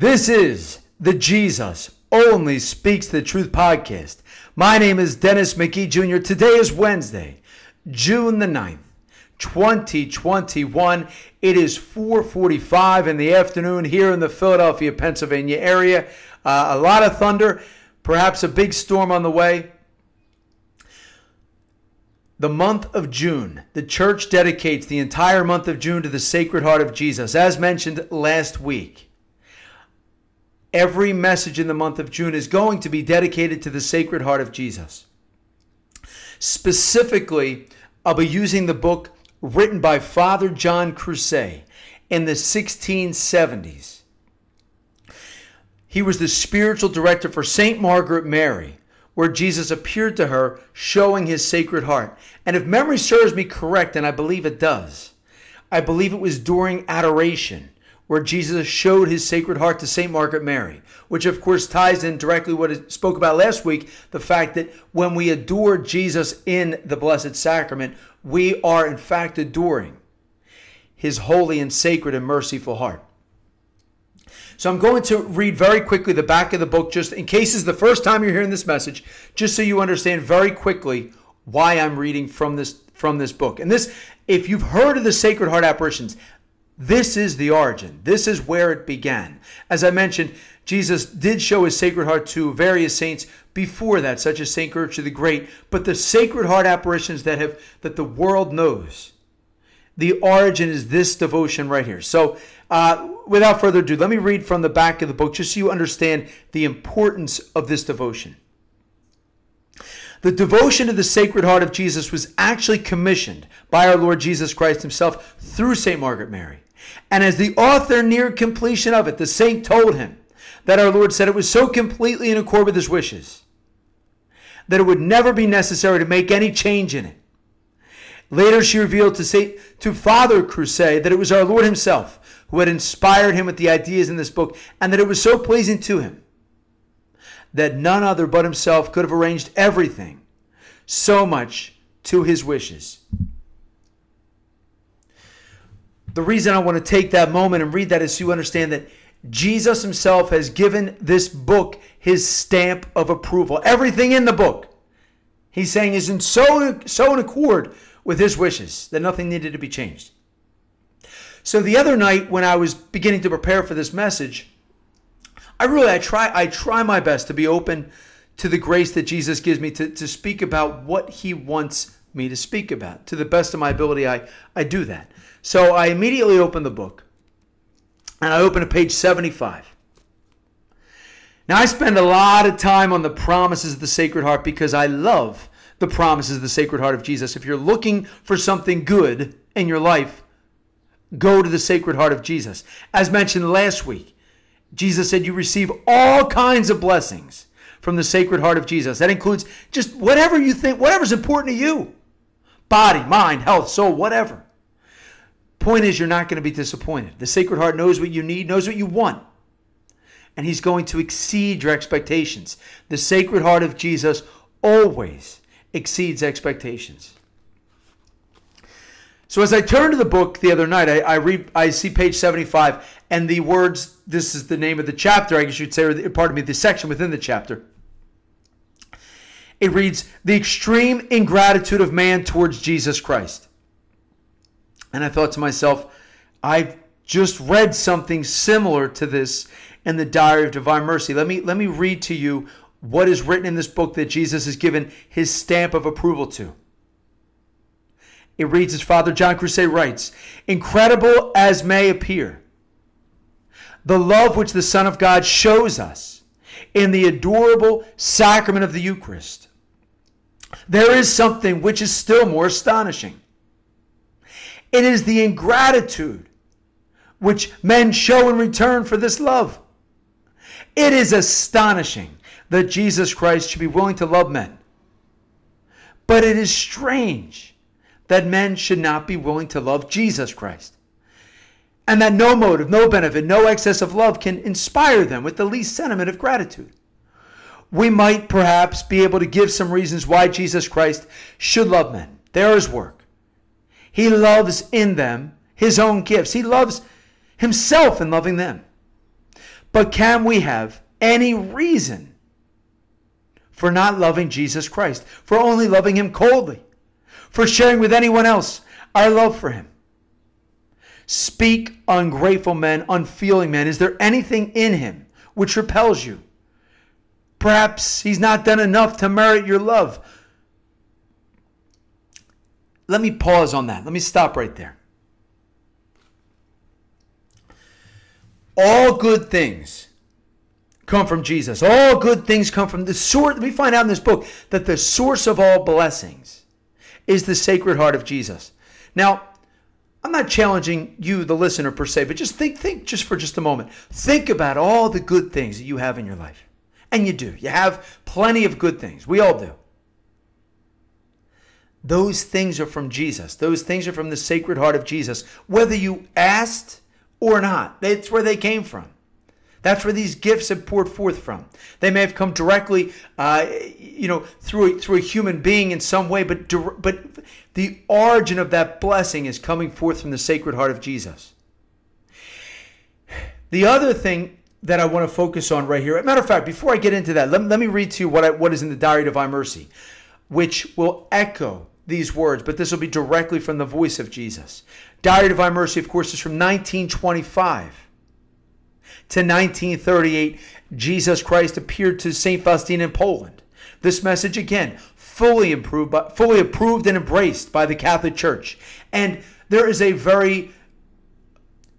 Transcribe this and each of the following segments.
This is the Jesus Only Speaks the Truth podcast. My name is Dennis McGee Jr. Today is Wednesday, June the 9th, 2021. It is 4:45 in the afternoon here in the Philadelphia, Pennsylvania area. Uh, a lot of thunder, perhaps a big storm on the way. The month of June, the church dedicates the entire month of June to the Sacred Heart of Jesus, as mentioned last week every message in the month of June is going to be dedicated to the Sacred Heart of Jesus. Specifically, I'll be using the book written by Father John Croiset in the 1670s. He was the spiritual director for St. Margaret Mary, where Jesus appeared to her showing his Sacred Heart. And if memory serves me correct, and I believe it does, I believe it was during adoration where Jesus showed his sacred heart to St. Margaret Mary, which of course ties in directly what I spoke about last week the fact that when we adore Jesus in the Blessed Sacrament, we are in fact adoring his holy and sacred and merciful heart. So I'm going to read very quickly the back of the book, just in case it's the first time you're hearing this message, just so you understand very quickly why I'm reading from this from this book. And this, if you've heard of the Sacred Heart apparitions, this is the origin. This is where it began. As I mentioned, Jesus did show his Sacred Heart to various saints before that, such as Saint Gertrude the Great. But the Sacred Heart apparitions that have that the world knows, the origin is this devotion right here. So, uh, without further ado, let me read from the back of the book, just so you understand the importance of this devotion. The devotion to the Sacred Heart of Jesus was actually commissioned by our Lord Jesus Christ Himself through St. Margaret Mary. And as the author neared completion of it, the saint told him that our Lord said it was so completely in accord with his wishes that it would never be necessary to make any change in it. Later, she revealed to, say, to Father Croiset that it was our Lord Himself who had inspired him with the ideas in this book, and that it was so pleasing to him that none other but himself could have arranged everything so much to his wishes the reason I want to take that moment and read that is so you understand that Jesus himself has given this book his stamp of approval. Everything in the book, he's saying, is in so, so in accord with his wishes that nothing needed to be changed. So the other night when I was beginning to prepare for this message, I really I try I try my best to be open to the grace that Jesus gives me to, to speak about what he wants me to speak about. To the best of my ability, I, I do that. So I immediately open the book and I open to page 75. Now, I spend a lot of time on the promises of the Sacred Heart because I love the promises of the Sacred Heart of Jesus. If you're looking for something good in your life, go to the Sacred Heart of Jesus. As mentioned last week, Jesus said you receive all kinds of blessings from the Sacred Heart of Jesus. That includes just whatever you think, whatever's important to you body, mind, health, soul, whatever. Point is, you're not going to be disappointed. The Sacred Heart knows what you need, knows what you want, and He's going to exceed your expectations. The Sacred Heart of Jesus always exceeds expectations. So as I turn to the book the other night, I, I read, I see page 75, and the words, this is the name of the chapter, I guess you'd say, or pardon me, the section within the chapter. It reads, The extreme ingratitude of man towards Jesus Christ. And I thought to myself, I've just read something similar to this in the Diary of Divine Mercy. Let me let me read to you what is written in this book that Jesus has given his stamp of approval to. It reads as Father John Croiset writes, incredible as may appear, the love which the Son of God shows us in the adorable sacrament of the Eucharist. There is something which is still more astonishing. It is the ingratitude which men show in return for this love. It is astonishing that Jesus Christ should be willing to love men. But it is strange that men should not be willing to love Jesus Christ. And that no motive, no benefit, no excess of love can inspire them with the least sentiment of gratitude. We might perhaps be able to give some reasons why Jesus Christ should love men. There is work. He loves in them his own gifts. He loves himself in loving them. But can we have any reason for not loving Jesus Christ, for only loving him coldly, for sharing with anyone else our love for him? Speak, ungrateful men, unfeeling men. Is there anything in him which repels you? Perhaps he's not done enough to merit your love. Let me pause on that. Let me stop right there. All good things come from Jesus. All good things come from the source. We find out in this book that the source of all blessings is the Sacred Heart of Jesus. Now, I'm not challenging you, the listener, per se, but just think, think just for just a moment. Think about all the good things that you have in your life. And you do. You have plenty of good things. We all do. Those things are from Jesus. Those things are from the Sacred Heart of Jesus, whether you asked or not. That's where they came from. That's where these gifts have poured forth from. They may have come directly, uh, you know, through a, through a human being in some way, but but the origin of that blessing is coming forth from the Sacred Heart of Jesus. The other thing that I want to focus on right here, matter of fact, before I get into that, let, let me read to you what I, what is in the Diary of Divine Mercy, which will echo these words, but this will be directly from the voice of Jesus. Diary of Divine Mercy, of course, is from 1925 to 1938. Jesus Christ appeared to St. Faustina in Poland. This message, again, fully approved, by, fully approved and embraced by the Catholic Church. And there is a very,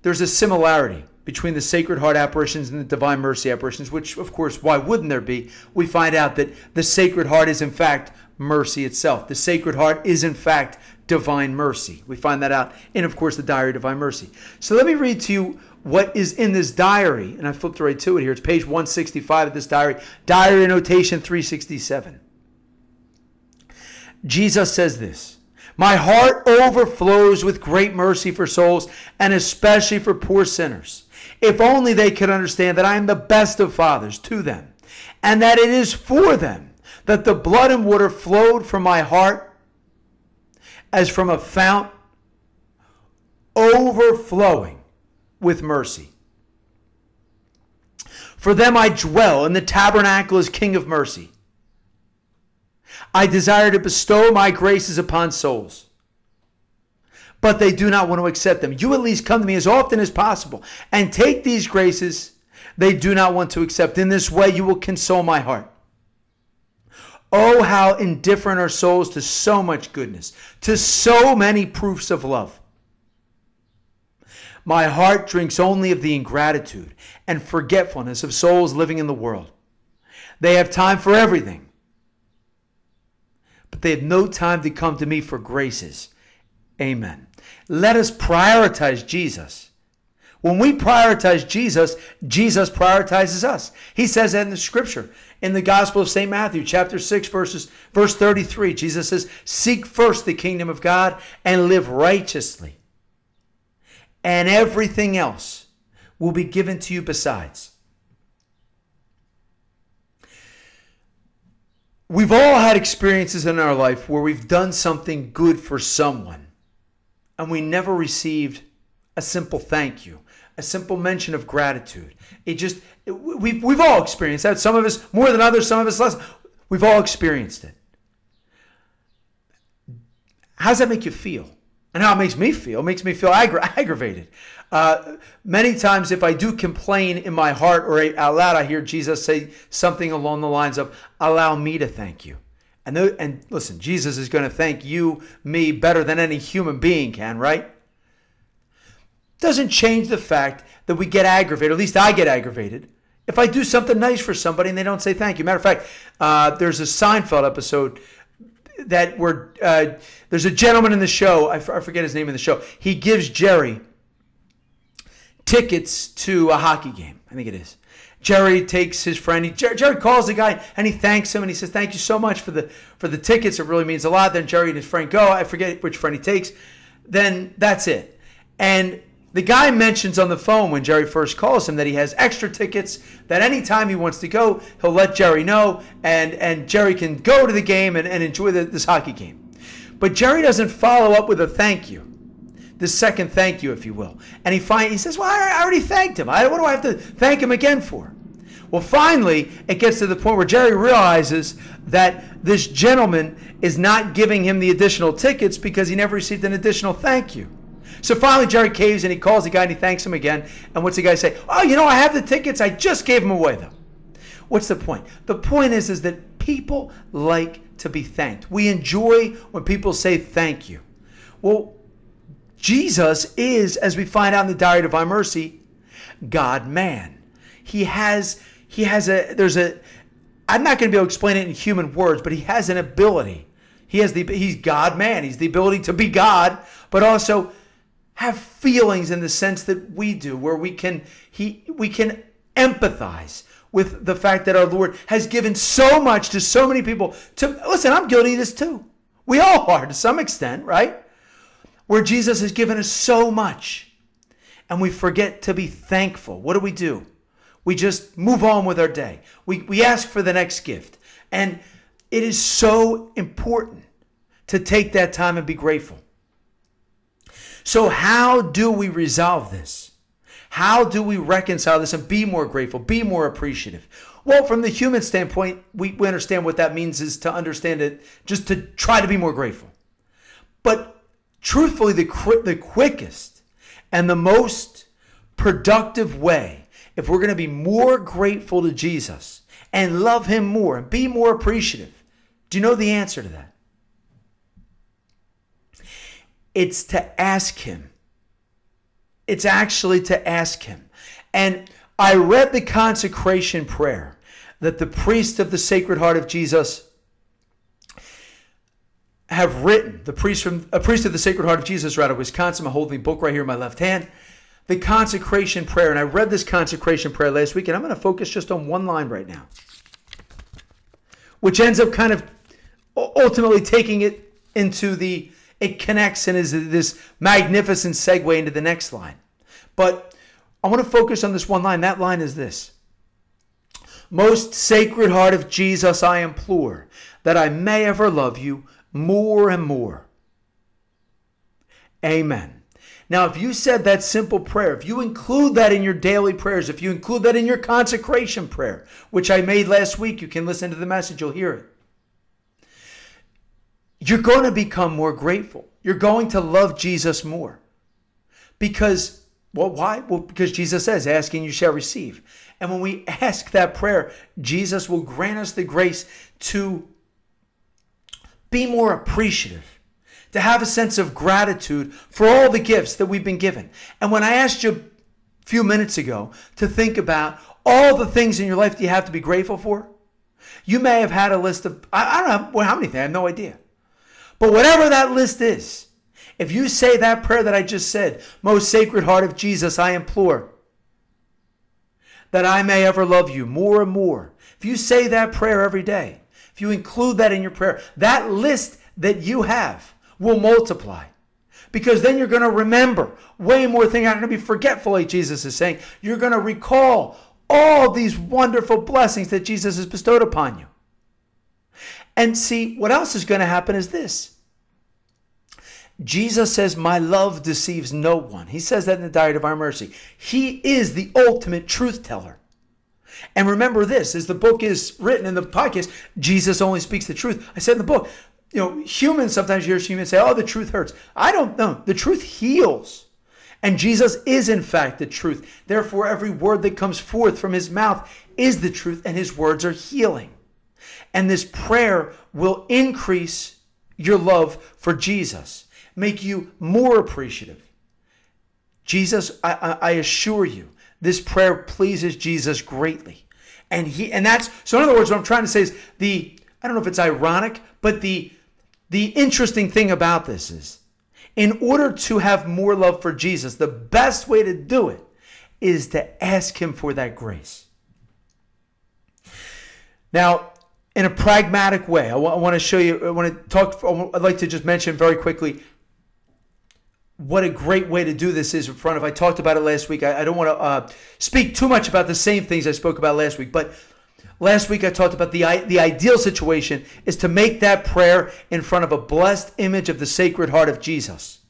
there's a similarity between the Sacred Heart apparitions and the Divine Mercy apparitions, which, of course, why wouldn't there be? We find out that the Sacred Heart is, in fact, mercy itself. The Sacred Heart is, in fact, divine mercy. We find that out in, of course, the Diary of Divine Mercy. So let me read to you what is in this diary. And I flipped right to it here. It's page 165 of this diary, diary notation 367. Jesus says this My heart overflows with great mercy for souls, and especially for poor sinners. If only they could understand that I am the best of fathers to them, and that it is for them that the blood and water flowed from my heart as from a fount overflowing with mercy. For them I dwell in the tabernacle as King of mercy. I desire to bestow my graces upon souls, but they do not want to accept them. You at least come to me as often as possible and take these graces they do not want to accept. In this way, you will console my heart. Oh, how indifferent are souls to so much goodness, to so many proofs of love. My heart drinks only of the ingratitude and forgetfulness of souls living in the world. They have time for everything, but they have no time to come to me for graces. Amen. Let us prioritize Jesus. When we prioritize Jesus, Jesus prioritizes us. He says that in the scripture in the Gospel of St. Matthew, chapter 6, verses, verse 33. Jesus says, Seek first the kingdom of God and live righteously, and everything else will be given to you besides. We've all had experiences in our life where we've done something good for someone and we never received a simple thank you a simple mention of gratitude. It just, we've, we've all experienced that. Some of us more than others, some of us less. We've all experienced it. How does that make you feel? And how it makes me feel? It makes me feel aggra- aggravated. Uh, many times, if I do complain in my heart or out loud, I hear Jesus say something along the lines of, Allow me to thank you. And, and listen, Jesus is going to thank you, me, better than any human being can, right? doesn't change the fact that we get aggravated, at least I get aggravated, if I do something nice for somebody and they don't say thank you. Matter of fact, uh, there's a Seinfeld episode that where uh, there's a gentleman in the show, I, f- I forget his name in the show, he gives Jerry tickets to a hockey game, I think it is. Jerry takes his friend. He, Jerry, Jerry calls the guy and he thanks him and he says, "Thank you so much for the for the tickets. It really means a lot." Then Jerry and his friend go. I forget which friend he takes. Then that's it. And the guy mentions on the phone when Jerry first calls him that he has extra tickets, that anytime he wants to go, he'll let Jerry know, and, and Jerry can go to the game and, and enjoy the, this hockey game. But Jerry doesn't follow up with a thank you. the second thank you, if you will. And he find, he says, Well, I already thanked him. I, what do I have to thank him again for? Well, finally, it gets to the point where Jerry realizes that this gentleman is not giving him the additional tickets because he never received an additional thank you. So finally, Jerry caves and he calls the guy and he thanks him again. And what's the guy say? Oh, you know, I have the tickets. I just gave them away, though. What's the point? The point is, is that people like to be thanked. We enjoy when people say thank you. Well, Jesus is, as we find out in the Diary of Divine Mercy, God man. He has he has a there's a I'm not going to be able to explain it in human words, but he has an ability. He has the he's God man. He's the ability to be God, but also have feelings in the sense that we do, where we can he we can empathize with the fact that our Lord has given so much to so many people. To listen, I'm guilty of this too. We all are to some extent, right? Where Jesus has given us so much, and we forget to be thankful. What do we do? We just move on with our day. We, we ask for the next gift. And it is so important to take that time and be grateful. So, how do we resolve this? How do we reconcile this and be more grateful, be more appreciative? Well, from the human standpoint, we, we understand what that means is to understand it, just to try to be more grateful. But truthfully, the, the quickest and the most productive way if we're going to be more grateful to Jesus and love Him more and be more appreciative, do you know the answer to that? It's to ask Him. It's actually to ask Him. And I read the consecration prayer that the priest of the Sacred Heart of Jesus have written. The priest from a priest of the Sacred Heart of Jesus, out of Wisconsin. I'm holding the book right here in my left hand the consecration prayer. And I read this consecration prayer last week, and I'm going to focus just on one line right now, which ends up kind of ultimately taking it into the, it connects and is this magnificent segue into the next line. But I want to focus on this one line. That line is this Most sacred heart of Jesus, I implore that I may ever love you more and more. Amen. Now, if you said that simple prayer, if you include that in your daily prayers, if you include that in your consecration prayer, which I made last week, you can listen to the message, you'll hear it. You're going to become more grateful. You're going to love Jesus more. Because, well, why? Well, because Jesus says, asking you shall receive. And when we ask that prayer, Jesus will grant us the grace to be more appreciative to have a sense of gratitude for all the gifts that we've been given. And when I asked you a few minutes ago to think about all the things in your life that you have to be grateful for, you may have had a list of, I, don't know how many things, I have no idea. But whatever that list is, if you say that prayer that I just said, most sacred heart of Jesus, I implore that I may ever love you more and more. If you say that prayer every day, if you include that in your prayer, that list that you have will multiply. Because then you're going to remember way more things. You're not going to be forgetful, like Jesus is saying. You're going to recall all these wonderful blessings that Jesus has bestowed upon you. And see, what else is going to happen is this. Jesus says, My love deceives no one. He says that in the Diary of Divine Mercy. He is the ultimate truth teller. And remember this, as the book is written in the podcast, Jesus only speaks the truth. I said in the book, you know, humans sometimes hear humans say, "Oh, the truth hurts." I don't know. The truth heals. And Jesus is in fact the truth. Therefore, every word that comes forth from his mouth is the truth and his words are healing. And this prayer will increase your love for Jesus, make you more appreciative. Jesus, I, I assure you, this prayer pleases Jesus greatly. And he and that's so in other words, what I'm trying to say is the I don't know if it's ironic, but the the interesting thing about this is, in order to have more love for Jesus, the best way to do it is to ask Him for that grace. Now, in a pragmatic way, I, w- I want to show you, I want to talk, I'd like to just mention very quickly what a great way to do this is in front of. I talked about it last week. I, I don't want to uh, speak too much about the same things I spoke about last week, but Last week I talked about the, the ideal situation is to make that prayer in front of a blessed image of the Sacred Heart of Jesus.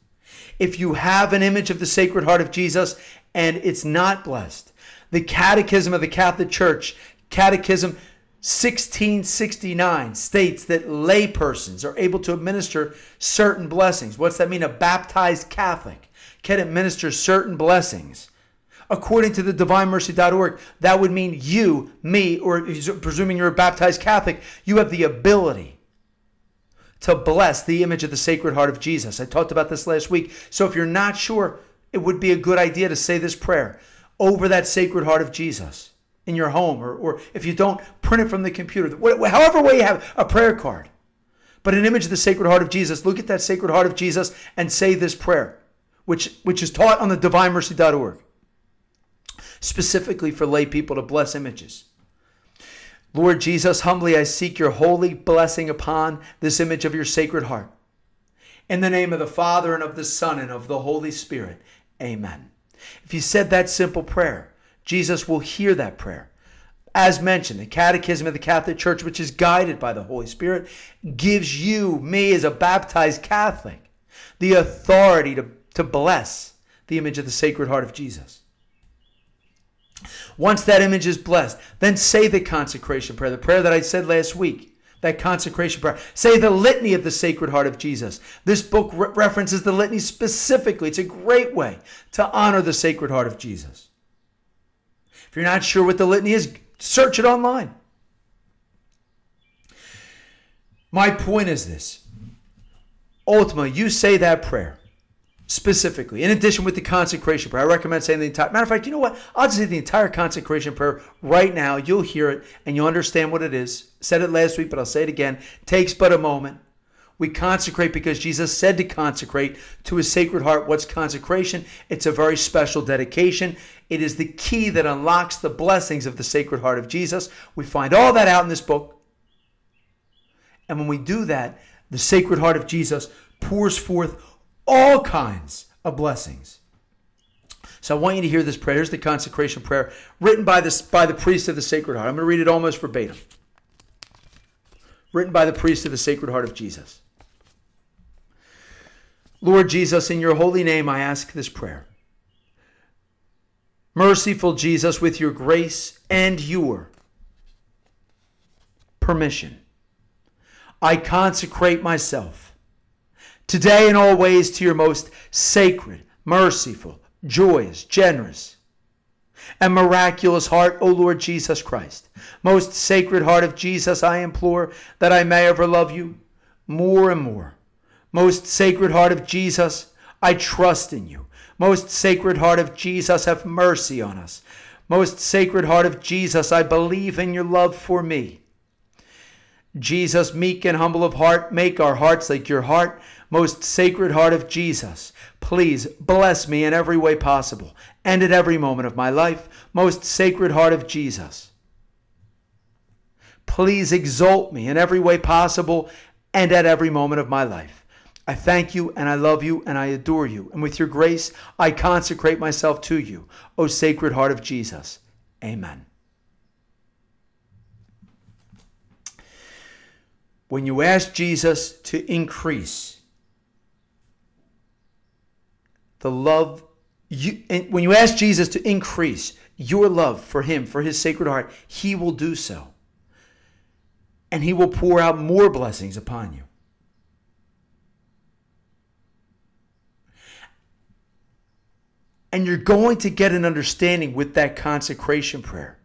If you have an image of the Sacred Heart of Jesus and it's not blessed, the Catechism of the Catholic Church, Catechism 1669 states that laypersons are able to administer certain blessings. What's that mean? A baptized Catholic can administer certain blessings. According to the divinemercy.org, that would mean you, me, or presuming you're a baptized Catholic, you have the ability to bless the image of the Sacred Heart of Jesus. I talked about this last week. So if you're not sure, it would be a good idea to say this prayer over that Sacred Heart of Jesus in your home, or, or if you don't, print it from the computer. However way you have a prayer card. But an image of the Sacred Heart of Jesus, look at that Sacred Heart of Jesus and say this prayer, which, which is taught on the divinemercy.org, specifically for lay people to bless images. Lord Jesus, humbly I seek your holy blessing upon this image of your Sacred Heart. In the name of the Father, and of the Son, and of the Holy Spirit. Amen. If you said that simple prayer, Jesus will hear that prayer. As mentioned, the Catechism of the Catholic Church, which is guided by the Holy Spirit, gives you, me as a baptized Catholic, the authority to, to bless the image of the Sacred Heart of Jesus. Once that image is blessed, then say the consecration prayer, the prayer that I said last week, that consecration prayer. Say the litany of the Sacred Heart of Jesus. This book re- references the litany specifically. It's a great way to honor the Sacred Heart of Jesus. If you're not sure what the litany is, search it online. My point is this. Ultimately, you say that prayer specifically, in addition with the consecration prayer. I recommend saying the entire matter of fact, you know what? I'll just say the entire consecration prayer right now. You'll hear it and you'll understand what it is. Said it last week, but I'll say it again. Takes but a moment. We consecrate because Jesus said to consecrate to his sacred heart. What's consecration? It's a very special dedication. It is the key that unlocks the blessings of the sacred heart of Jesus. We find all that out in this book. And when we do that, the sacred heart of Jesus pours forth all kinds of blessings. So I want you to hear this prayer. Here's the consecration prayer written by, this, by the priest of the Sacred Heart. I'm going to read it almost verbatim. Written by the priest of the Sacred Heart of Jesus. Lord Jesus, in your holy name, I ask this prayer. Merciful Jesus, with your grace and your permission, I consecrate myself today and always to your most sacred, merciful, joyous, generous, and miraculous heart, O Lord Jesus Christ. Most sacred heart of Jesus, I implore that I may ever love you more and more most sacred heart of Jesus, I trust in you. Most sacred heart of Jesus, have mercy on us. Most sacred heart of Jesus, I believe in your love for me. Jesus, meek and humble of heart, make our hearts like your heart. Most sacred heart of Jesus, please bless me in every way possible and at every moment of my life. Most sacred heart of Jesus, please exalt me in every way possible and at every moment of my life. I thank you and I love you and I adore you. And with your grace, I consecrate myself to you, O Sacred Heart of Jesus. Amen. When you ask Jesus to increase the love, you, when you ask Jesus to increase your love for Him, for His Sacred Heart, He will do so. And He will pour out more blessings upon you. And you're going to get an understanding with that consecration prayer.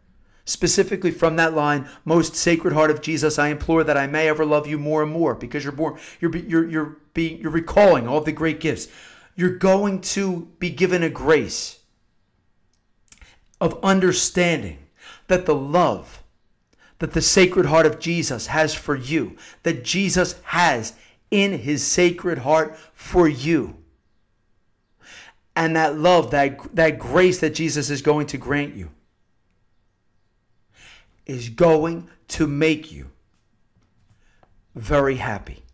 Specifically from that line, most sacred heart of Jesus, I implore that I may ever love you more and more because you're born, you're, you're, you're, being, you're recalling all the great gifts. You're going to be given a grace of understanding that the love that the sacred heart of Jesus has for you, that Jesus has in his sacred heart for you, and that love, that, that grace that Jesus is going to grant you is going to make you very happy.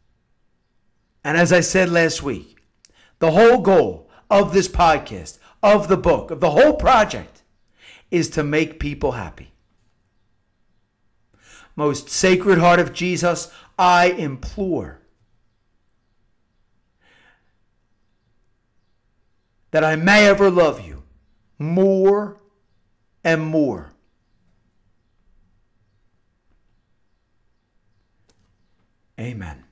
And as I said last week, the whole goal of this podcast, of the book, of the whole project is to make people happy. Most sacred heart of Jesus, I implore that I may ever love you more and more. Amen.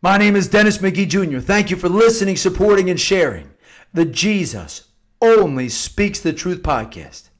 My name is Dennis McGee Jr. Thank you for listening, supporting, and sharing the Jesus Only Speaks the Truth podcast.